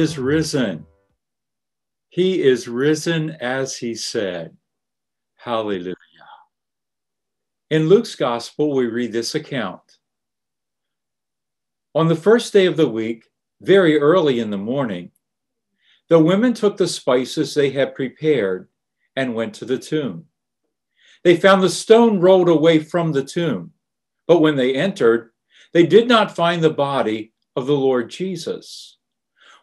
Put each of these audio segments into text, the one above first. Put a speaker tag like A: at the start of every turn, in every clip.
A: is risen. He is risen as he said. Hallelujah. In Luke's gospel, we read this account. On the first day of the week, very early in the morning, the women took the spices they had prepared and went to the tomb. They found the stone rolled away from the tomb, but when they entered, they did not find the body of the Lord Jesus.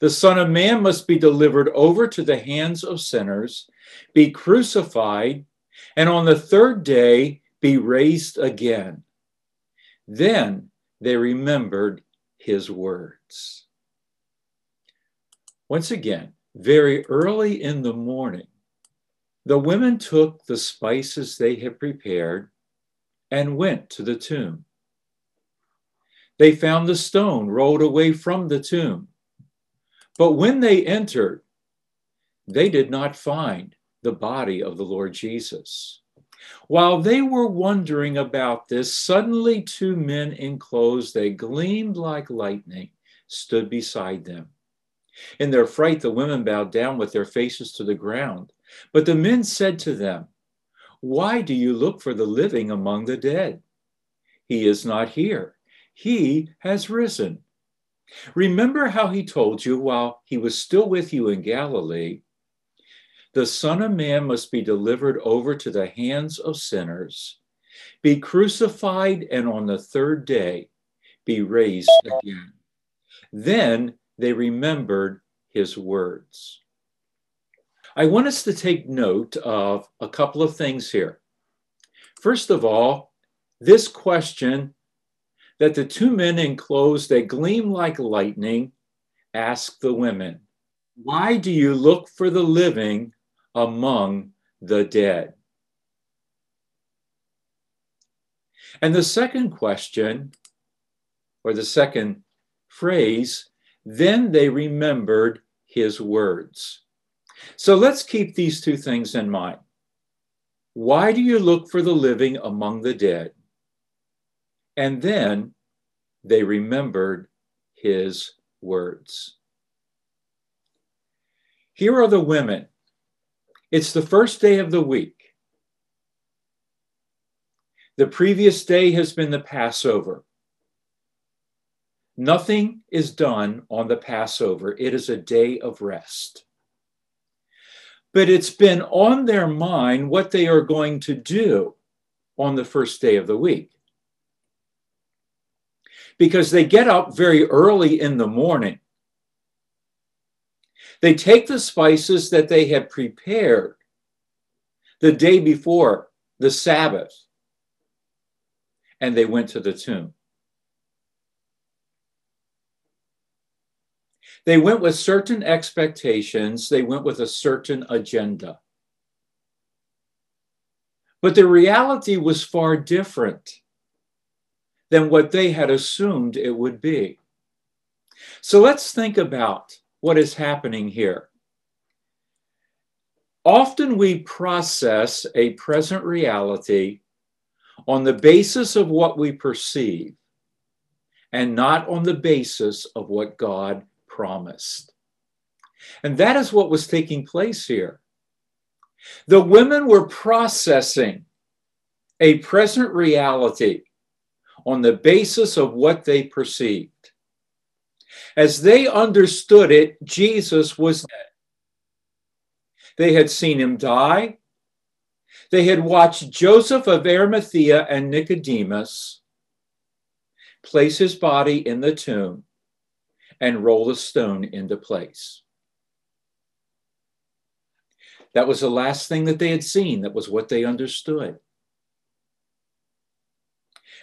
A: the Son of Man must be delivered over to the hands of sinners, be crucified, and on the third day be raised again. Then they remembered his words. Once again, very early in the morning, the women took the spices they had prepared and went to the tomb. They found the stone rolled away from the tomb but when they entered, they did not find the body of the Lord Jesus. While they were wondering about this, suddenly two men in clothes that gleamed like lightning stood beside them. In their fright, the women bowed down with their faces to the ground. But the men said to them, Why do you look for the living among the dead? He is not here. He has risen. Remember how he told you while he was still with you in Galilee the Son of Man must be delivered over to the hands of sinners, be crucified, and on the third day be raised again. Then they remembered his words. I want us to take note of a couple of things here. First of all, this question that the two men in clothes that gleam like lightning ask the women, Why do you look for the living among the dead? And the second question, or the second phrase, then they remembered his words. So let's keep these two things in mind. Why do you look for the living among the dead? And then they remembered his words. Here are the women. It's the first day of the week. The previous day has been the Passover. Nothing is done on the Passover, it is a day of rest. But it's been on their mind what they are going to do on the first day of the week because they get up very early in the morning. They take the spices that they had prepared the day before the Sabbath and they went to the tomb. They went with certain expectations, they went with a certain agenda. But the reality was far different than what they had assumed it would be. So let's think about what is happening here. Often we process a present reality on the basis of what we perceive and not on the basis of what God promised. And that is what was taking place here. The women were processing a present reality on the basis of what they perceived. As they understood it, Jesus was dead. They had seen him die. They had watched Joseph of Arimathea and Nicodemus place his body in the tomb and roll the stone into place. That was the last thing that they had seen. That was what they understood.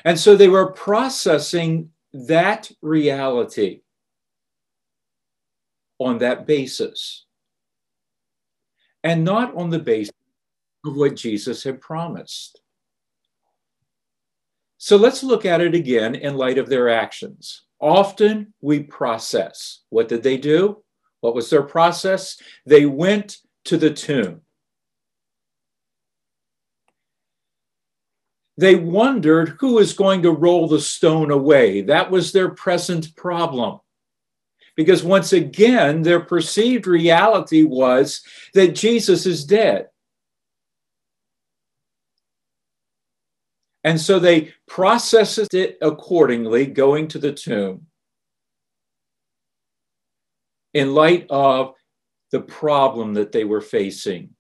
A: And so they were processing that reality on that basis. and not on the basis of what Jesus had promised. So let's look at it again in light of their actions. Often we process. What did they do? What was their process? They went to the tomb. They wondered who was going to roll the stone away. That was their present problem. Because once again, their perceived reality was that Jesus is dead. And so they processed it accordingly, going to the tomb in light of the problem that they were facing.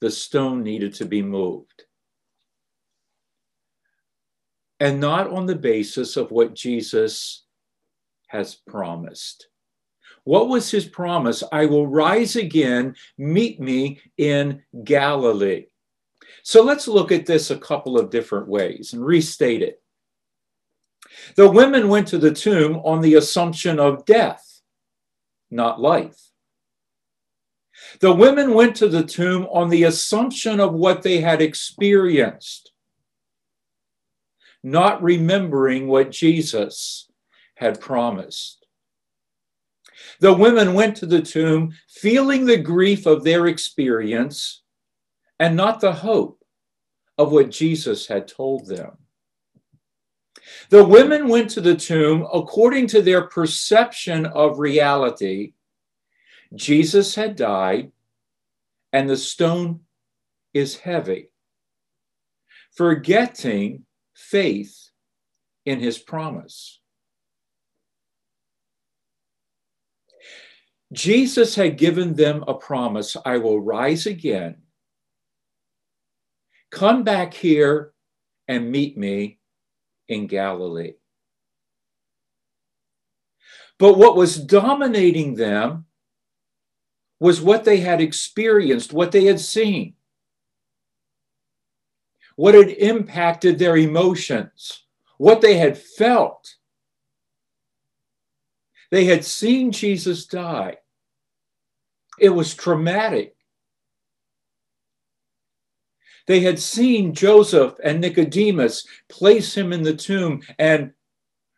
A: The stone needed to be moved. And not on the basis of what Jesus has promised. What was his promise? I will rise again, meet me in Galilee. So let's look at this a couple of different ways and restate it. The women went to the tomb on the assumption of death, not life. The women went to the tomb on the assumption of what they had experienced, not remembering what Jesus had promised. The women went to the tomb feeling the grief of their experience and not the hope of what Jesus had told them. The women went to the tomb according to their perception of reality. Jesus had died, and the stone is heavy, forgetting faith in his promise. Jesus had given them a promise I will rise again Come back here and meet me in Galilee. But what was dominating them was what they had experienced, what they had seen, what had impacted their emotions, what they had felt. They had seen Jesus die. It was traumatic. They had seen Joseph and Nicodemus place him in the tomb and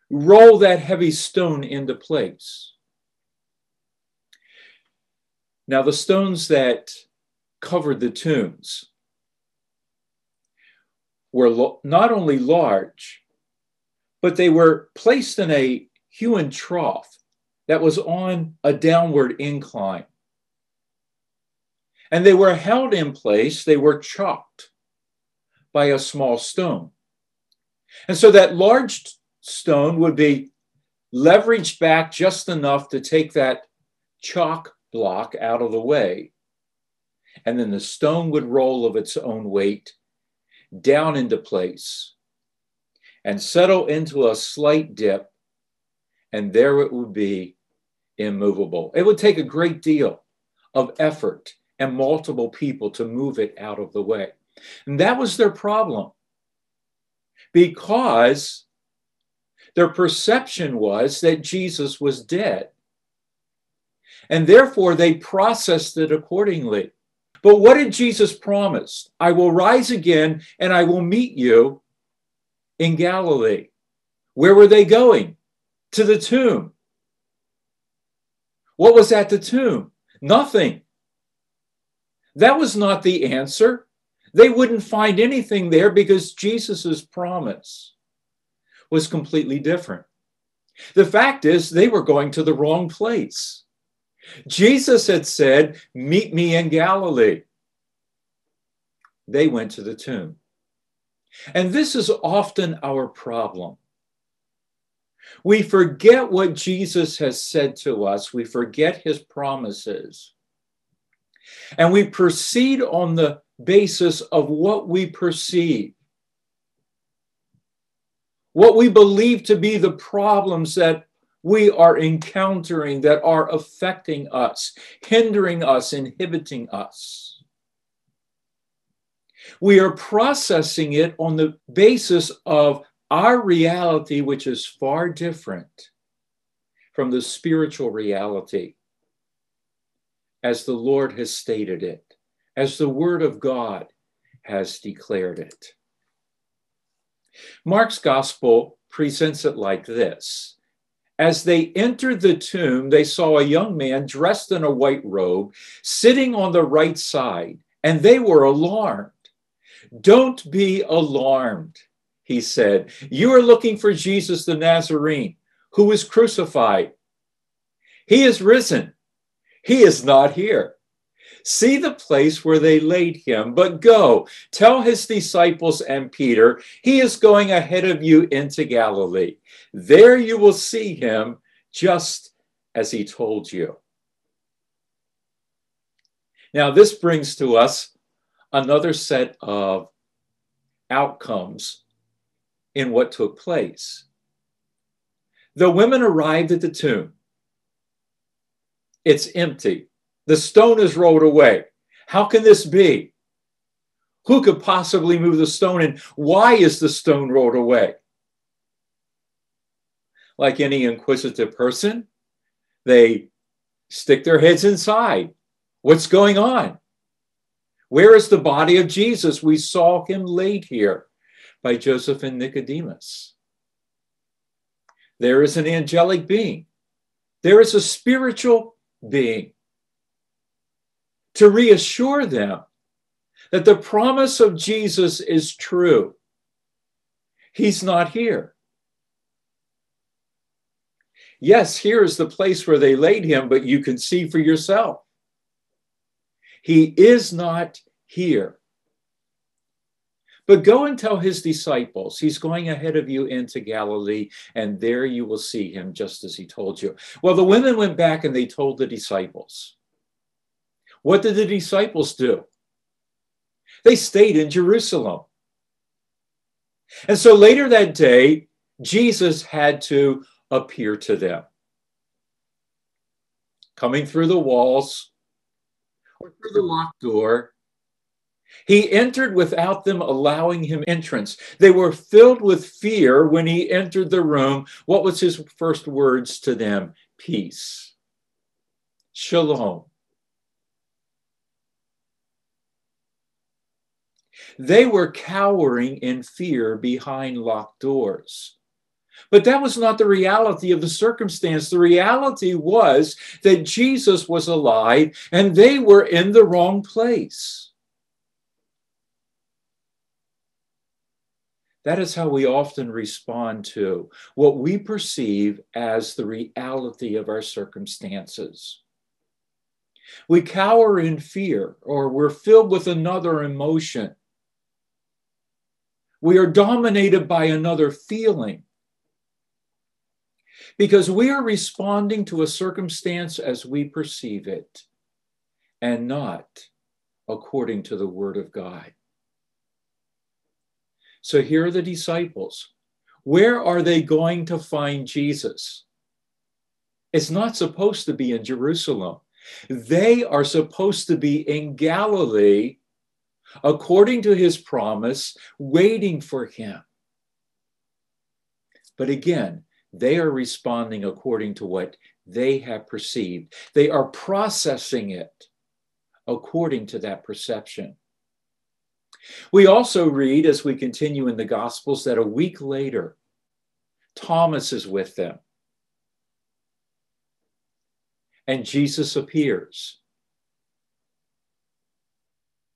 A: roll that heavy stone into place. Now, the stones that covered the tombs were not only large, but they were placed in a hewn trough that was on a downward incline and they were held in place, they were chopped by a small stone. And so that large stone would be leveraged back just enough to take that chalk block out of the way. And then the stone would roll of its own weight down into place and settle into a slight dip. And there it would be immovable. It would take a great deal of effort and multiple people to move it out of the way. And that was their problem because their perception was that Jesus was dead. And therefore, they processed it accordingly. But what did Jesus promise? I will rise again and I will meet you in Galilee. Where were they going? To the tomb. What was at the tomb? Nothing. That was not the answer. They wouldn't find anything there because Jesus' promise was completely different. The fact is, they were going to the wrong place. Jesus had said, Meet me in Galilee. They went to the tomb. And this is often our problem. We forget what Jesus has said to us, we forget his promises. And we proceed on the basis of what we perceive, what we believe to be the problems that we are encountering that are affecting us, hindering us, inhibiting us. We are processing it on the basis of our reality, which is far different from the spiritual reality as the Lord has stated it. as the Word of God has declared it. Mark's Gospel presents it like this As they entered the tomb, they saw a young man dressed in a white robe sitting on the right side, and they were alarmed. Don't be alarmed, he said. You are looking for Jesus the Nazarene, who was crucified. He is risen. He is not here. See the place where they laid him, but go, tell his disciples and Peter, he is going ahead of you into Galilee. There you will see him just as he told you. Now, this brings to us another set of outcomes in what took place. The women arrived at the tomb. It's empty. The stone is rolled away. How can this be? Who could possibly move the stone and why is the stone rolled away? Like any inquisitive person, they stick their heads inside. What's going on? Where is the body of Jesus? We saw him laid here by Joseph and Nicodemus. There is an angelic being, there is a spiritual being to reassure them that the promise of Jesus is true. He's not here. Yes, here is the place where they laid him, but you can see for yourself. He is not here. But go and tell his disciples, he's going ahead of you into Galilee, and there you will see him just as he told you. Well, the women went back and they told the disciples. What did the disciples do? They stayed in Jerusalem. And so later that day, Jesus had to appear to them. Coming through the walls or through the locked door, he entered without them allowing him entrance. They were filled with fear when he entered the room. What was his first words to them? Peace. Shalom. They were cowering in fear behind locked doors. But that was not the reality of the circumstance. The reality was that Jesus was alive and they were in the wrong place. That is how we often respond to what we perceive as the reality of our circumstances. We cower in fear or we're filled with another emotion. We are dominated by another feeling because we are responding to a circumstance as we perceive it and not according to the Word of God. So here are the disciples. Where are they going to find Jesus? It's not supposed to be in Jerusalem. They are supposed to be in Galilee according to his promise, waiting for him. But again, they are responding according to what they have perceived. They are processing it according to that perception. We also read as we continue in the Gospels that a week later, Thomas is with them. And Jesus appears.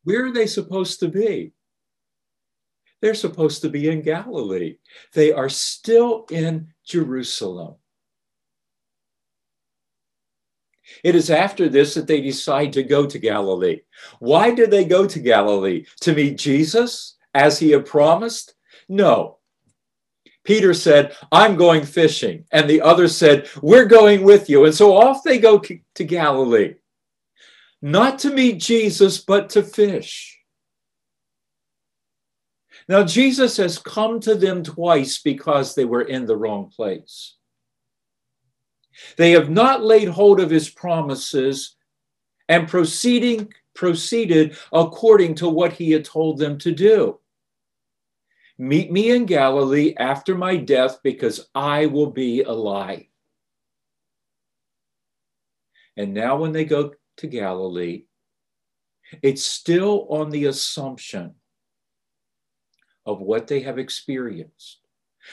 A: Where are they supposed to be? They're supposed to be in Galilee. They are still in Jerusalem. It is after this that they decide to go to Galilee. Why did they go to Galilee? To meet Jesus as he had promised? No. Peter said, I'm going fishing. And the other said, We're going with you. And so off they go to Galilee not to meet Jesus, but to fish. Now, Jesus has come to them twice because they were in the wrong place. They have not laid hold of his promises and proceeding proceeded according to what he had told them to do. Meet me in Galilee after my death because I will be alive. And now, when they go to Galilee, It's still on the assumption of what they have experienced.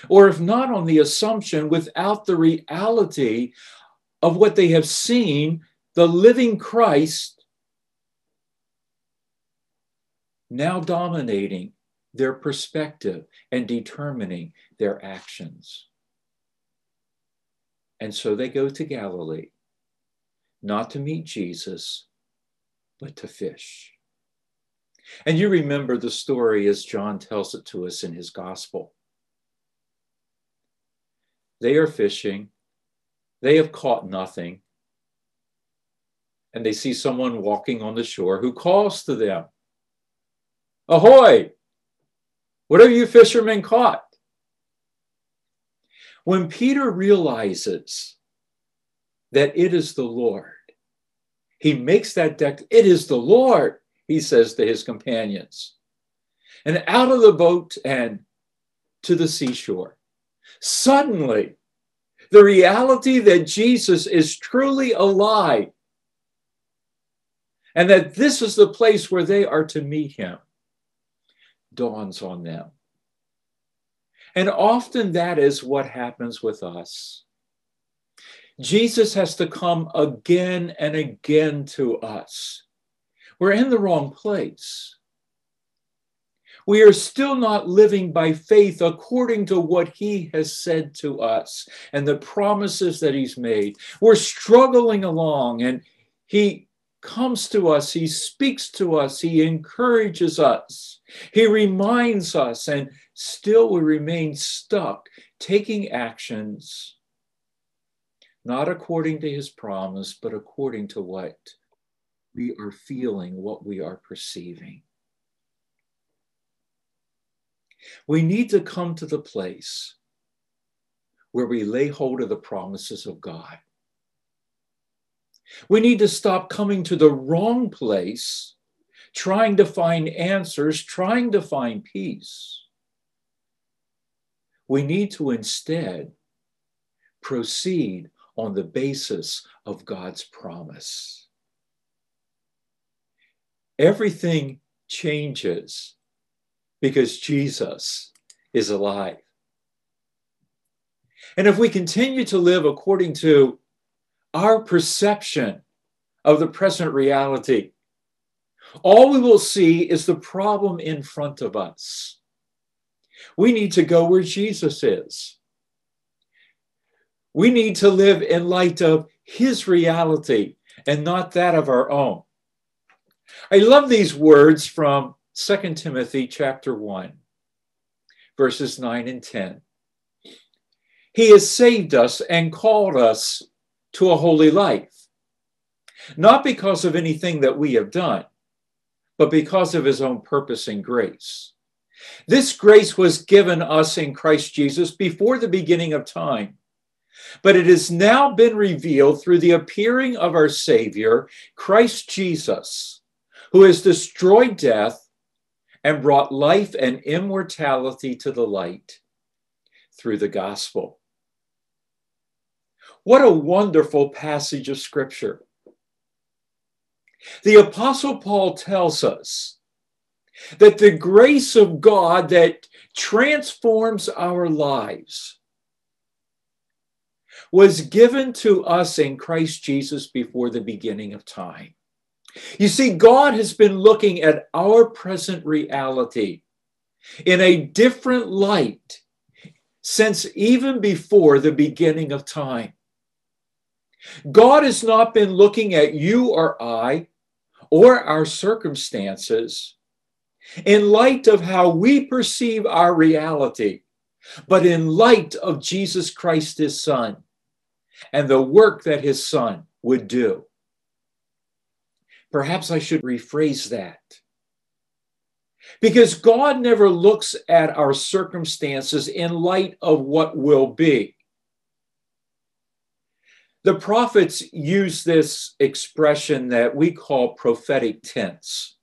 A: Or if not on the assumption, without the reality of what they have seen, the living Christ now dominating their perspective and determining their actions. And so they go to Galilee, not to meet Jesus, but to fish. And you remember the story as John tells it to us in his gospel. They are fishing, they have caught nothing, and they see someone walking on the shore who calls to them, Ahoy! What have you fishermen caught? When Peter realizes that it is the Lord, he makes that deck, it is the Lord, he says to his companions. And out of the boat and to the seashore. Suddenly, the reality that Jesus is truly alive and that this is the place where they are to meet him dawns on them. And often that is what happens with us. Jesus has to come again and again to us. We're in the wrong place. We are still not living by faith according to what he has said to us and the promises that he's made. We're struggling along and he comes to us, he speaks to us, he encourages us, he reminds us, and still we remain stuck taking actions not according to his promise, but according to what we are feeling, what we are perceiving. We need to come to the place where we lay hold of the promises of God. We need to stop coming to the wrong place, trying to find answers, trying to find peace. We need to instead proceed on the basis of God's promise. Everything changes because Jesus is alive. And if we continue to live according to our perception of the present reality, all we will see is the problem in front of us. We need to go where Jesus is. We need to live in light of his reality and not that of our own. I love these words from 2 Timothy chapter 1, verses 9 and 10. He has saved us and called us to a holy life, not because of anything that we have done, but because of his own purpose and grace. This grace was given us in Christ Jesus before the beginning of time but it has now been revealed through the appearing of our Savior, Christ Jesus, who has destroyed death and brought life and immortality to the light through the gospel. What a wonderful passage of scripture. The Apostle Paul tells us that the grace of God that transforms our lives was given to us in Christ Jesus before the beginning of time. You see, God has been looking at our present reality in a different light since even before the beginning of time. God has not been looking at you or I or our circumstances in light of how we perceive our reality, but in light of Jesus Christ, his Son and the work that his son would do. Perhaps I should rephrase that. Because God never looks at our circumstances in light of what will be. The prophets use this expression that we call prophetic tense.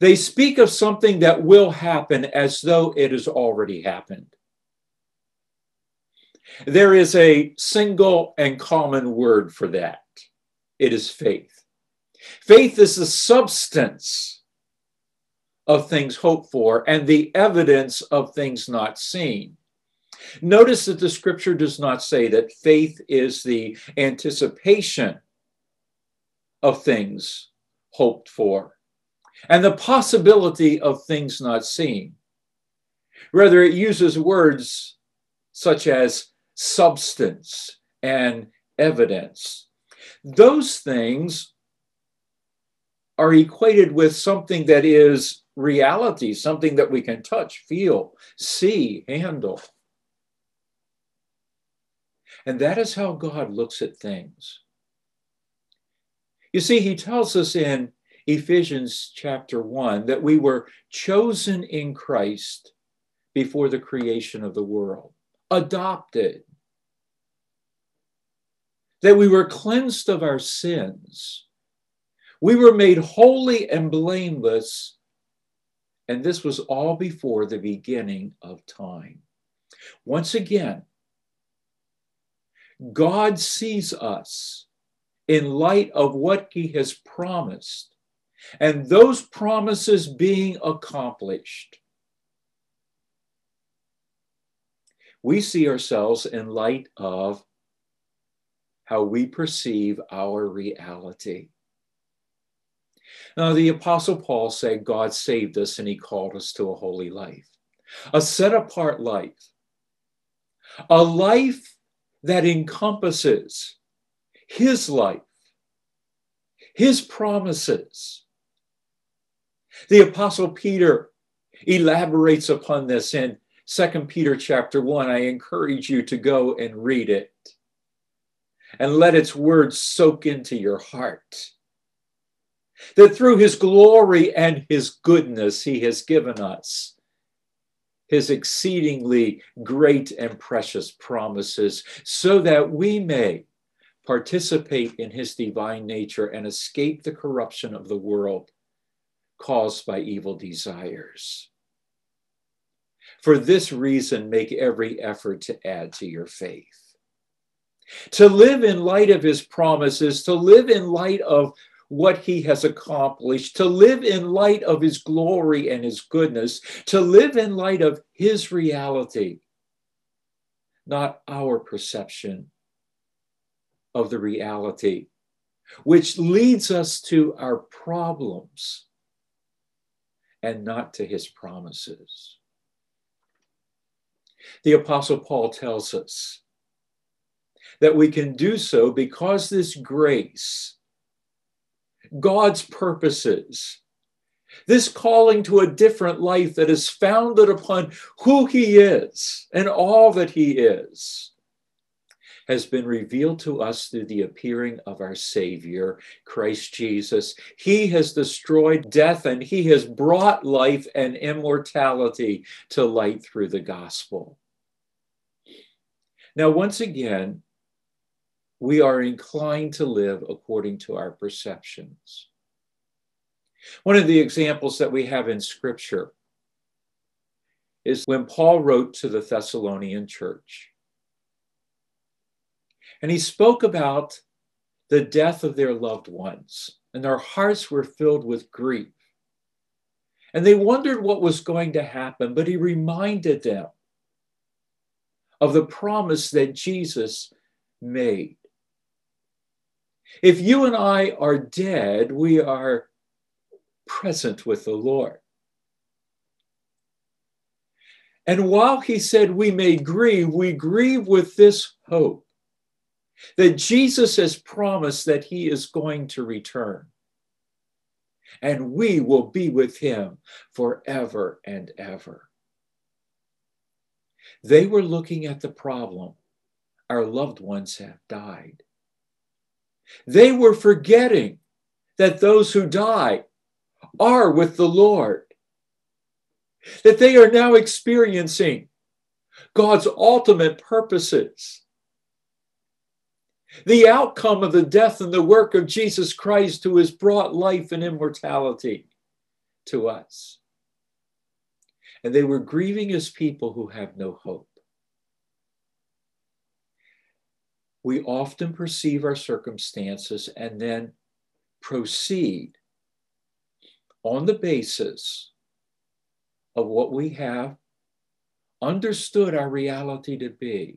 A: They speak of something that will happen as though it has already happened. There is a single and common word for that it is faith. Faith is the substance of things hoped for and the evidence of things not seen. Notice that the scripture does not say that faith is the anticipation of things hoped for and the possibility of things not seen. Rather, it uses words such as substance and evidence. Those things are equated with something that is reality, something that we can touch, feel, see, handle. And that is how God looks at things. You see, he tells us in Ephesians chapter 1 that we were chosen in Christ before the creation of the world, adopted, that we were cleansed of our sins. We were made holy and blameless. And this was all before the beginning of time. Once again, God sees us in light of what he has promised and those promises being accomplished. We see ourselves in light of how we perceive our reality. Now, the Apostle Paul said God saved us and he called us to a holy life, a set apart life, a life that encompasses his life, his promises. The apostle Peter elaborates upon this in 2 Peter chapter 1. I encourage you to go and read it and let its words soak into your heart. That through his glory and his goodness, he has given us his exceedingly great and precious promises, so that we may participate in his divine nature and escape the corruption of the world caused by evil desires. For this reason, make every effort to add to your faith. To live in light of his promises, to live in light of what he has accomplished, to live in light of his glory and his goodness, to live in light of his reality, not our perception of the reality, which leads us to our problems and not to his promises. The Apostle Paul tells us that we can do so because this grace God's purposes. This calling to a different life that is founded upon who He is and all that He is has been revealed to us through the appearing of our Savior, Christ Jesus. He has destroyed death and He has brought life and immortality to light through the gospel. Now, once again, we are inclined to live according to our perceptions. One of the examples that we have in Scripture is when Paul wrote to the Thessalonian church. And he spoke about the death of their loved ones, and their hearts were filled with grief. And they wondered what was going to happen, but he reminded them of the promise that Jesus made if you and I are dead, we are present with the Lord. And while he said we may grieve, we grieve with this hope that Jesus has promised that he is going to return. And we will be with him forever and ever. They were looking at the problem. Our loved ones have died. They were forgetting that those who die are with the Lord, that they are now experiencing God's ultimate purposes. The outcome of the death and the work of Jesus Christ, who has brought life and immortality to us. And they were grieving as people who have no hope. we often perceive our circumstances and then proceed on the basis of what we have understood our reality to be.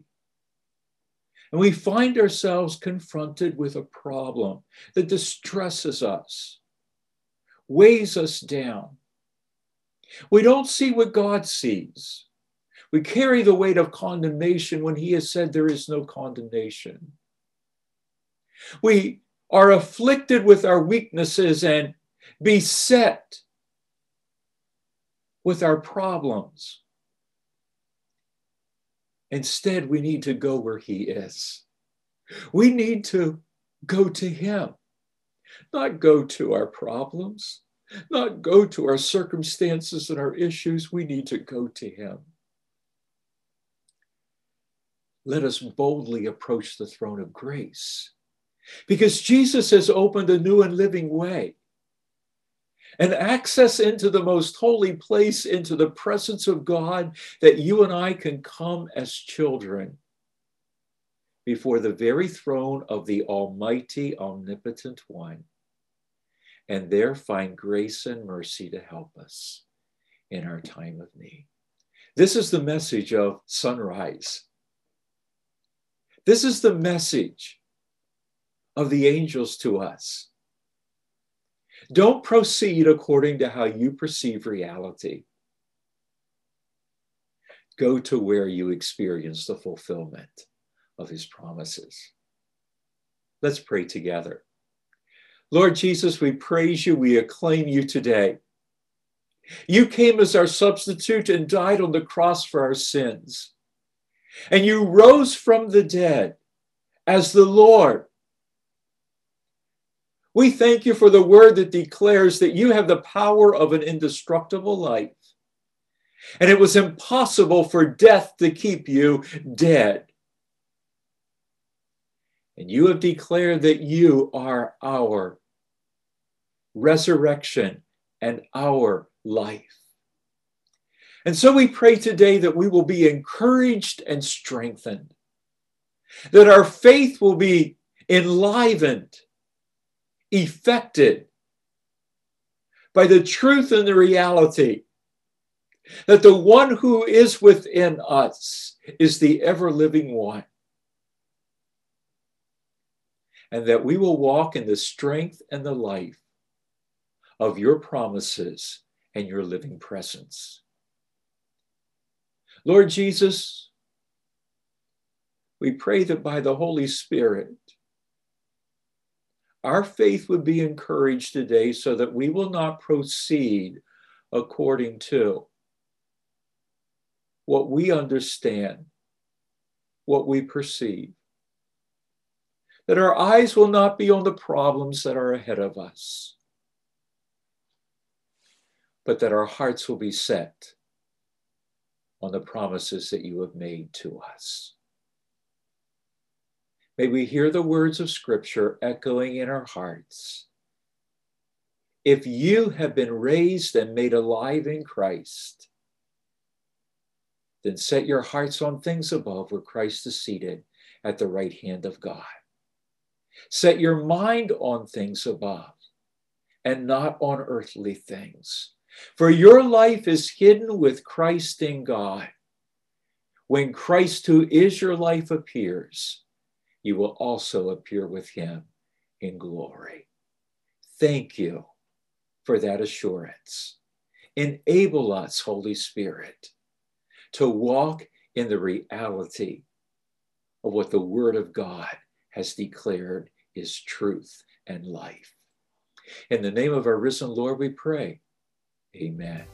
A: And we find ourselves confronted with a problem that distresses us, weighs us down. We don't see what God sees. We carry the weight of condemnation when He has said there is no condemnation. We are afflicted with our weaknesses and beset with our problems. Instead, we need to go where He is. We need to go to Him, not go to our problems, not go to our circumstances and our issues. We need to go to Him. Let us boldly approach the throne of grace because Jesus has opened a new and living way and access into the most holy place, into the presence of God, that you and I can come as children before the very throne of the Almighty, Omnipotent One, and there find grace and mercy to help us in our time of need. This is the message of sunrise. This is the message of the angels to us. Don't proceed according to how you perceive reality. Go to where you experience the fulfillment of his promises. Let's pray together. Lord Jesus, we praise you, we acclaim you today. You came as our substitute and died on the cross for our sins. And you rose from the dead as the Lord we thank you for the word that declares that you have the power of an indestructible life. And it was impossible for death to keep you dead. And you have declared that you are our resurrection and our life. And so we pray today that we will be encouraged and strengthened, that our faith will be enlivened affected by the truth and the reality that the one who is within us is the ever living one. And that we will walk in the strength and the life of your promises and your living presence. Lord Jesus, we pray that by the Holy Spirit, our faith would be encouraged today so that we will not proceed according to what we understand, what we perceive. That our eyes will not be on the problems that are ahead of us, but that our hearts will be set on the promises that you have made to us. May we hear the words of Scripture echoing in our hearts. If you have been raised and made alive in Christ, then set your hearts on things above where Christ is seated at the right hand of God. Set your mind on things above and not on earthly things. For your life is hidden with Christ in God. When Christ, who is your life, appears, you will also appear with him in glory. Thank you for that assurance. Enable us, Holy Spirit, to walk in the reality of what the Word of God has declared is truth and life. In the name of our risen Lord, we pray. Amen.